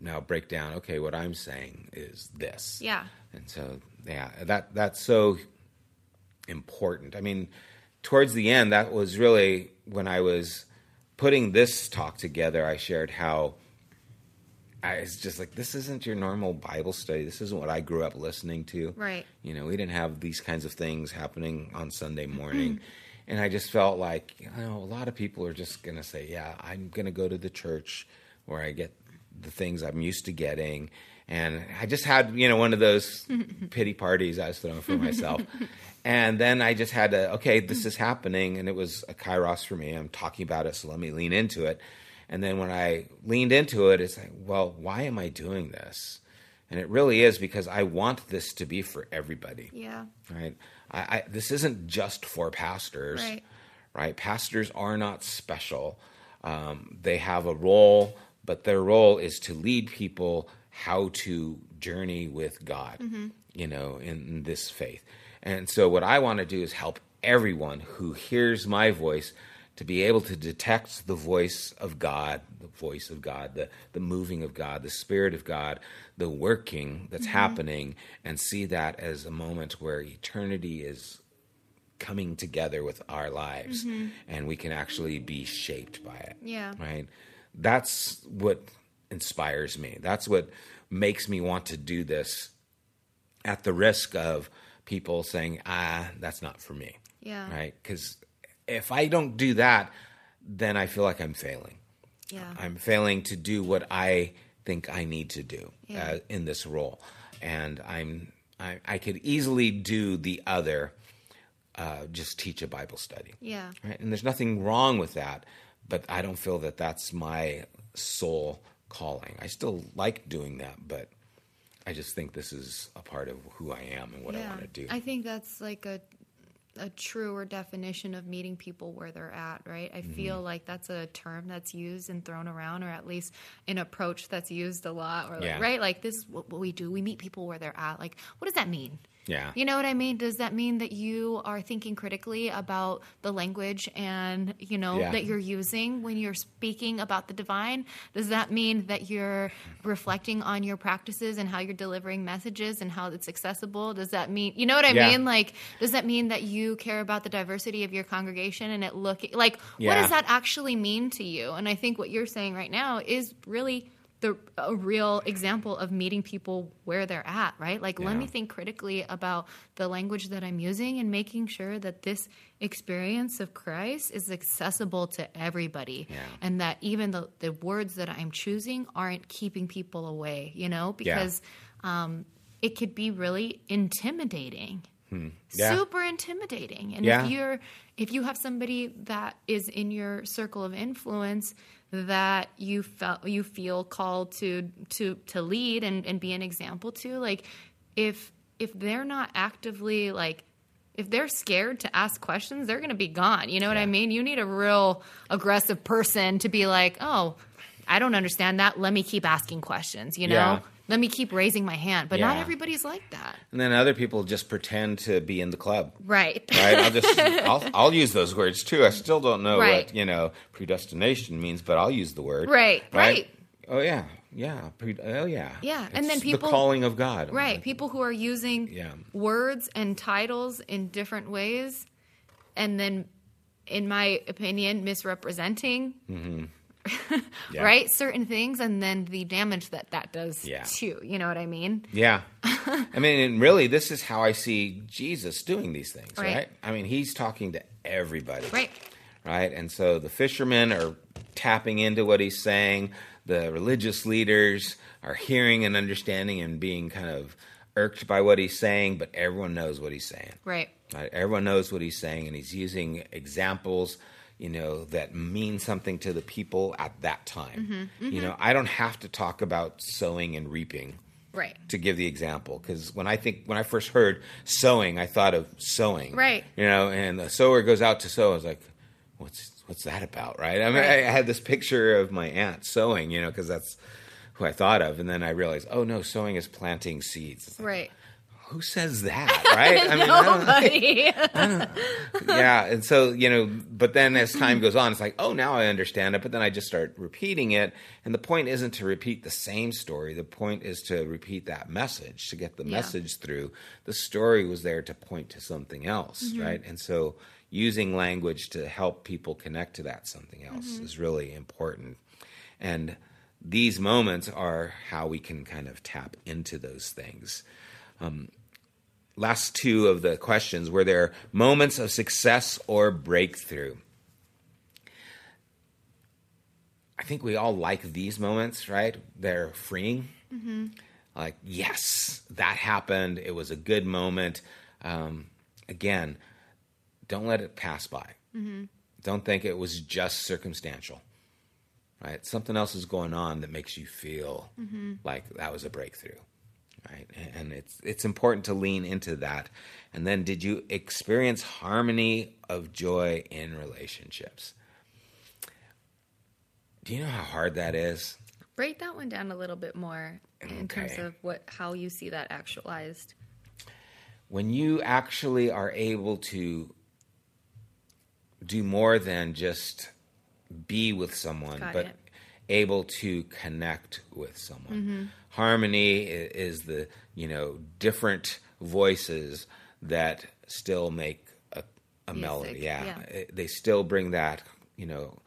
now break down, okay, what I'm saying is this. Yeah. And so, yeah, that that's so important. I mean, towards the end, that was really when I was putting this talk together. I shared how I was just like, this isn't your normal Bible study. This isn't what I grew up listening to. Right. You know, we didn't have these kinds of things happening on Sunday mm-hmm. morning. and I just felt like, you know, a lot of people are just going to say, yeah, I'm going to go to the church where I get the things I'm used to getting. And I just had, you know, one of those pity parties I was throwing for myself. and then I just had to, okay, this is happening. And it was a kairos for me. I'm talking about it, so let me lean into it. And then when I leaned into it, it's like, well, why am I doing this? And it really is because I want this to be for everybody Yeah. right? I, I, this isn't just for pastors, Right. right? Pastors are not special. Um, they have a role, but their role is to lead people how to journey with God, mm-hmm. you know, in, in this faith. And so, what I want to do is help everyone who hears my voice to be able to detect the voice of God, the voice of God, the, the moving of God, the Spirit of God, the working that's mm-hmm. happening, and see that as a moment where eternity is coming together with our lives mm-hmm. and we can actually be shaped by it. Yeah. Right? That's what inspires me. That's what makes me want to do this at the risk of people saying, ah, that's not for me. Yeah. Right? Because if I don't do that, then I feel like I'm failing. Yeah. I'm failing to do what I think I need to do Yeah. uh, in this role, and I'm I, I could easily do the other, uh, just teach a Bible study, Yeah. right? And there's nothing wrong with that, but I don't feel that that's my sole calling. I still like doing that, but I just think this is a part of who I am and what I want to do. I think that's like a a truer definition of meeting people where they're at, right? I Mm-hmm. feel like that's a term that's used and thrown around, or at least an approach that's used a lot, or like, right? Like this is what we do. We meet people where they're at. Like, what does that mean? Yeah, You know what I mean? Does that mean that you are thinking critically about the language and, you know, Yeah. that you're using when you're speaking about the divine? Does that mean that you're reflecting on your practices and how you're delivering messages and how it's accessible? Does that mean, you know what I Yeah. mean? Like, does that mean that you care about the diversity of your congregation and it look like what does that actually mean to you? And I think what you're saying right now is really the a real example of meeting people where they're at, right? Like let me think critically about the language that I'm using and making sure that this experience of Christ is accessible to everybody. Yeah. And that even the, the words that I'm choosing aren't keeping people away, you know, because um, it could be really intimidating. Yeah. Super intimidating. And Yeah. if you're if you have somebody that is in your circle of influence that you felt you feel called to to to lead and, and be an example to, like if if they're not actively like if they're scared to ask questions, they're going to be gone. You know what I mean? You need a real aggressive person to be like, "Oh, I don't understand that. Let me keep asking questions." You know, Yeah. Let me keep raising my hand. But not everybody's like that. And then other people just pretend to be in the club. Right. Right? I'll just I'll I'll use those words too. I still don't know Right. what, you know, predestination means, but I'll use the word. Right, right. Oh yeah. Yeah. Pre- oh yeah. Yeah, and then people- the calling of God. Right. People who are using Yeah. words and titles in different ways, and then, in my opinion, misrepresenting. Mm-hmm. Yeah. Right, certain things, and then the damage that that does Yeah. too. You know what I mean? Yeah. I mean, and really, this is how I see Jesus doing these things, right? Right. I mean, he's talking to everybody. Right. Right. And so the fishermen are tapping into what he's saying. The religious leaders are hearing and understanding and being kind of irked by what he's saying, but everyone knows what he's saying. Right. Right? Everyone knows what he's saying, and he's using examples, you know, that mean something to the people at that time. Mm-hmm, mm-hmm. You know, I don't have to talk about sowing and reaping Right. to give the example because when I think when I first heard sowing, I thought of sewing, Right. You know, and the sower goes out to sow. I was like, what's what's that about, right? I mean, Right. I had this picture of my aunt sewing, you know, because that's who I thought of, and then I realized, oh no, sowing is planting seeds. Like, Right. Who says that, right? I mean, I don't- Nobody. yeah and so you know but then as time goes on it's like oh now i understand it but then i just start repeating it and the point isn't to repeat the same story. The point is to repeat that message to get the Yeah. message through. The story was there to point to something else mm-hmm. right? And so using language to help people connect to that something else mm-hmm. is really important. And these moments are how we can kind of tap into those things Um, last two of the questions were there moments of success or breakthrough? I think we all like these moments right? They're freeing. Mm-hmm. Like yes that happened. It was a good moment. Um, again don't let it pass by. Mm-hmm. Don't think it was just circumstantial right? Something else is going on that makes you feel mm-hmm. like that was a breakthrough right and it's it's important to lean into that and then did you experience harmony of joy in relationships do you know how hard that is Break that one down a little bit more in terms of what how you see that actualized. when you actually are able to do more than just be with someone, Got but it. able to connect with someone. Mm-hmm. Harmony is the you know different voices that still make a, a melody. Yeah. yeah. They still bring that you know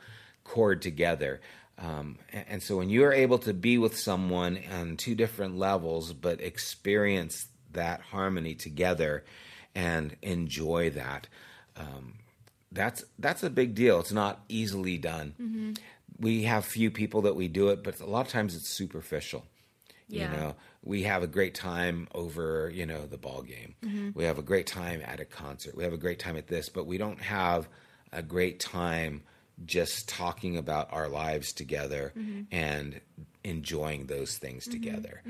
chord together. Um, and, so when you are able to be with someone on two different levels, but experience that harmony together and enjoy that, um, that's that's a big deal. It's not easily done. We have few people that we do it, but a lot of times it's superficial. Yeah. You know, we have a great time over, you know, the ball game. Mm-hmm. We have a great time at a concert. We have a great time at this, but we don't have a great time just talking about our lives together mm-hmm. and enjoying those things mm-hmm. together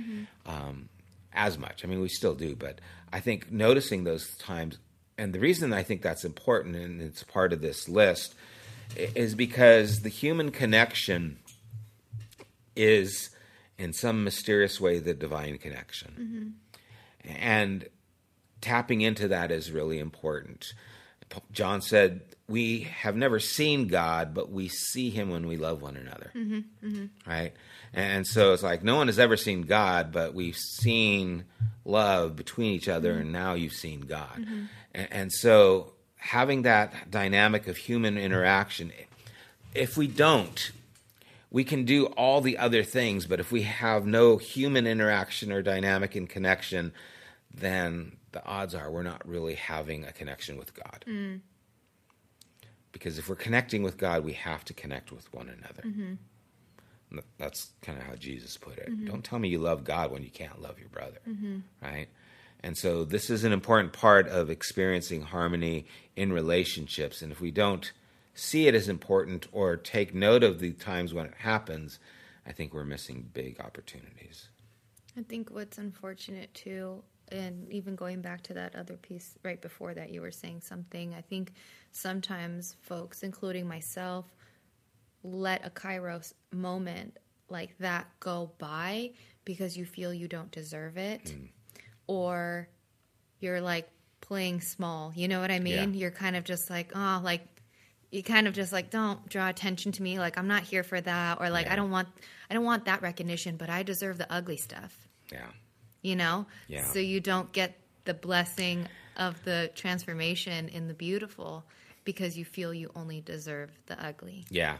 um, as much. I mean, we still do, but I think noticing those times, and the reason I think that's important and it's part of this list is because the human connection is in some mysterious way the divine connection. Mm-hmm. And tapping into that is really important. John said, We have never seen God, but we see him when we love one another. Mm-hmm. Mm-hmm. Right? And so it's like no one has ever seen God, but we've seen love between each other, and now you've seen God. And, and so having that dynamic of human interaction, if we don't, we can do all the other things, but if we have no human interaction or dynamic and connection, then the odds are we're not really having a connection with God. Mm. Because if we're connecting with God, we have to connect with one another. Mm-hmm. Th- That's kind of how Jesus put it. Mm-hmm. Don't tell me you love God when you can't love your brother, mm-hmm. right? And so this is an important part of experiencing harmony in relationships. And if we don't see it as important or take note of the times when it happens, I think we're missing big opportunities. I think what's unfortunate too, and even going back to that other piece right before that, you were saying something. I think sometimes folks, including myself, let a Kairos moment like that go by because you feel you don't deserve it, hmm. or you're like playing small. You know what I mean? Yeah. You're kind of just like, oh, like you kind of just like don't draw attention to me. Like I'm not here for that, or like Yeah. I don't want I don't want that recognition, but I deserve the ugly stuff. Yeah. You know? Yeah. So you don't get the blessing of the transformation in the beautiful because you feel you only deserve the ugly. Yeah.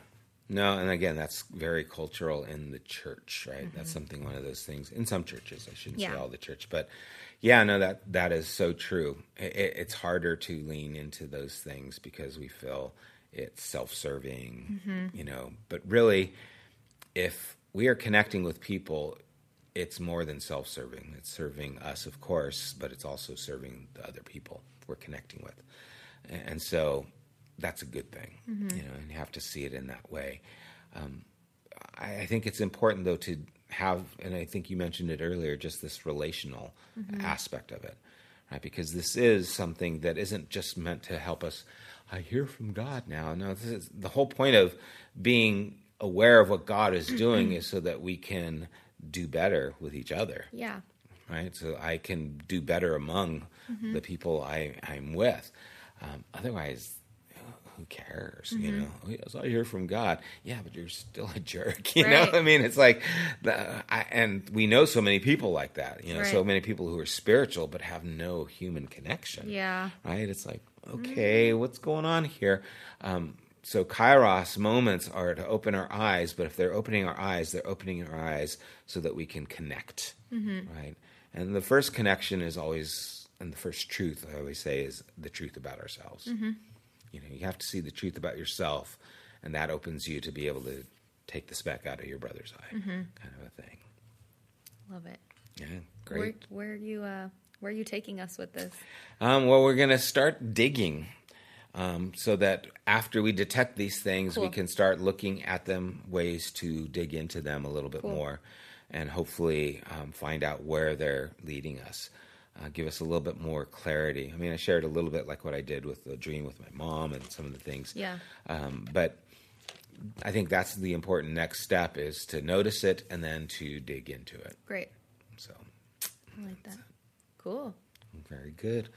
No, and again, that's very cultural in the church, right? That's something one of those things in some churches. I shouldn't say Mm-hmm. All the church, but yeah, no, that that is so true. It, it's harder to lean into those things because we feel it's self-serving, Mm-hmm. you know. But really, if we are connecting with people, it's more than self-serving. It's serving us, of course, but it's also serving the other people we're connecting with, and, so that's a good thing, you know. And you have to see it in that way. Um, I, I think it's important though to have, and I think you mentioned it earlier, just this relational aspect of it, right? Because this is something that isn't just meant to help us. I hear from God now. No, this is the whole point of being aware of what God is doing is so that we can do better with each other Yeah. right? So I can do better among the people I, I'm with. Um, otherwise, who cares? You know, oh, yes, I hear from God. Yeah, but you're still a jerk. You Right. know, I mean, it's like, the, I, and we know so many people like that. You know, so many people who are spiritual but have no human connection. Yeah. right. It's like, okay, what's going on here? Um, so kairos moments are to open our eyes, but if they're opening our eyes, they're opening our eyes so that we can connect, right? And the first connection is always, and the first truth I always say is the truth about ourselves. You know, you have to see the truth about yourself, and that opens you to be able to take the speck out of your brother's eye, kind of a thing. Love it. Yeah, Where, great. where are you uh where are you taking us with this? Um, well, we're going to start digging um, so that after we detect these things, we can start looking at them, ways to dig into them a little bit Cool. more, and hopefully um, find out where they're leading us. Uh, give us a little bit more clarity. I mean, I shared a little bit like what I did with the dream with my mom and some of the things. Yeah. Um, but I think that's the important next step is to notice it and then to dig into it. Great. So I like that. Cool. very good.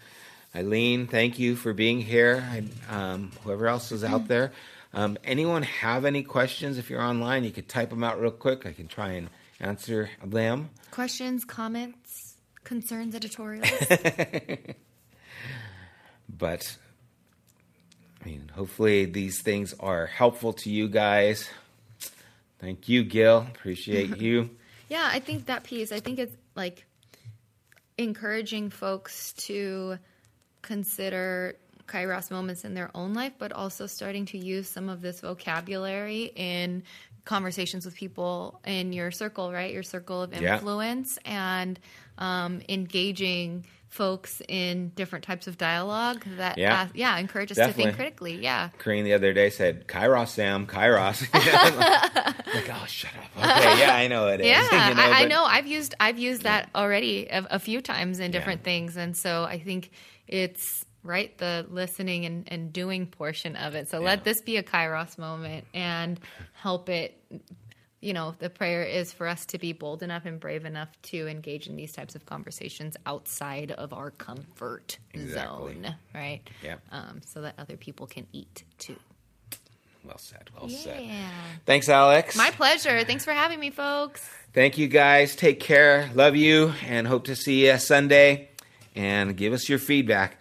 Eileen, thank you for being here. I, um, whoever else is out there, um, anyone have any questions? If you're online, you could type them out real quick. I can try and answer them. Questions, comments, concerns, editorials. But I mean, hopefully these things are helpful to you guys. Thank you, Gil. Appreciate you. yeah, I think that piece, I think it's like encouraging folks to consider kairos moments in their own life, but also starting to use some of this vocabulary in conversations with people in your circle, right? Your circle of Yeah. influence and um, engaging folks in different types of dialogue that, Yeah. uh, yeah, encourage us to think critically. Yeah. Kareen the other day said, Kairos, Sam, Kairos. like, oh, shut up. Okay, yeah, I know it is. Yeah, You know, I, I know. I've used I've used that already a, a few times in different things, and so I think it's right the listening and, and doing portion of it. So Yeah. let this be a kairos moment and help it. You know, the prayer is for us to be bold enough and brave enough to engage in these types of conversations outside of our comfort Exactly. zone, right? Yep. Um, so that other people can eat too. Well said. Well said. Thanks, Alex. My pleasure. Thanks for having me, folks. Thank you, guys. Take care. Love you, and hope to see you Sunday. And give us your feedback.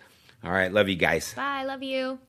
All right. Love you guys. Bye. Love you.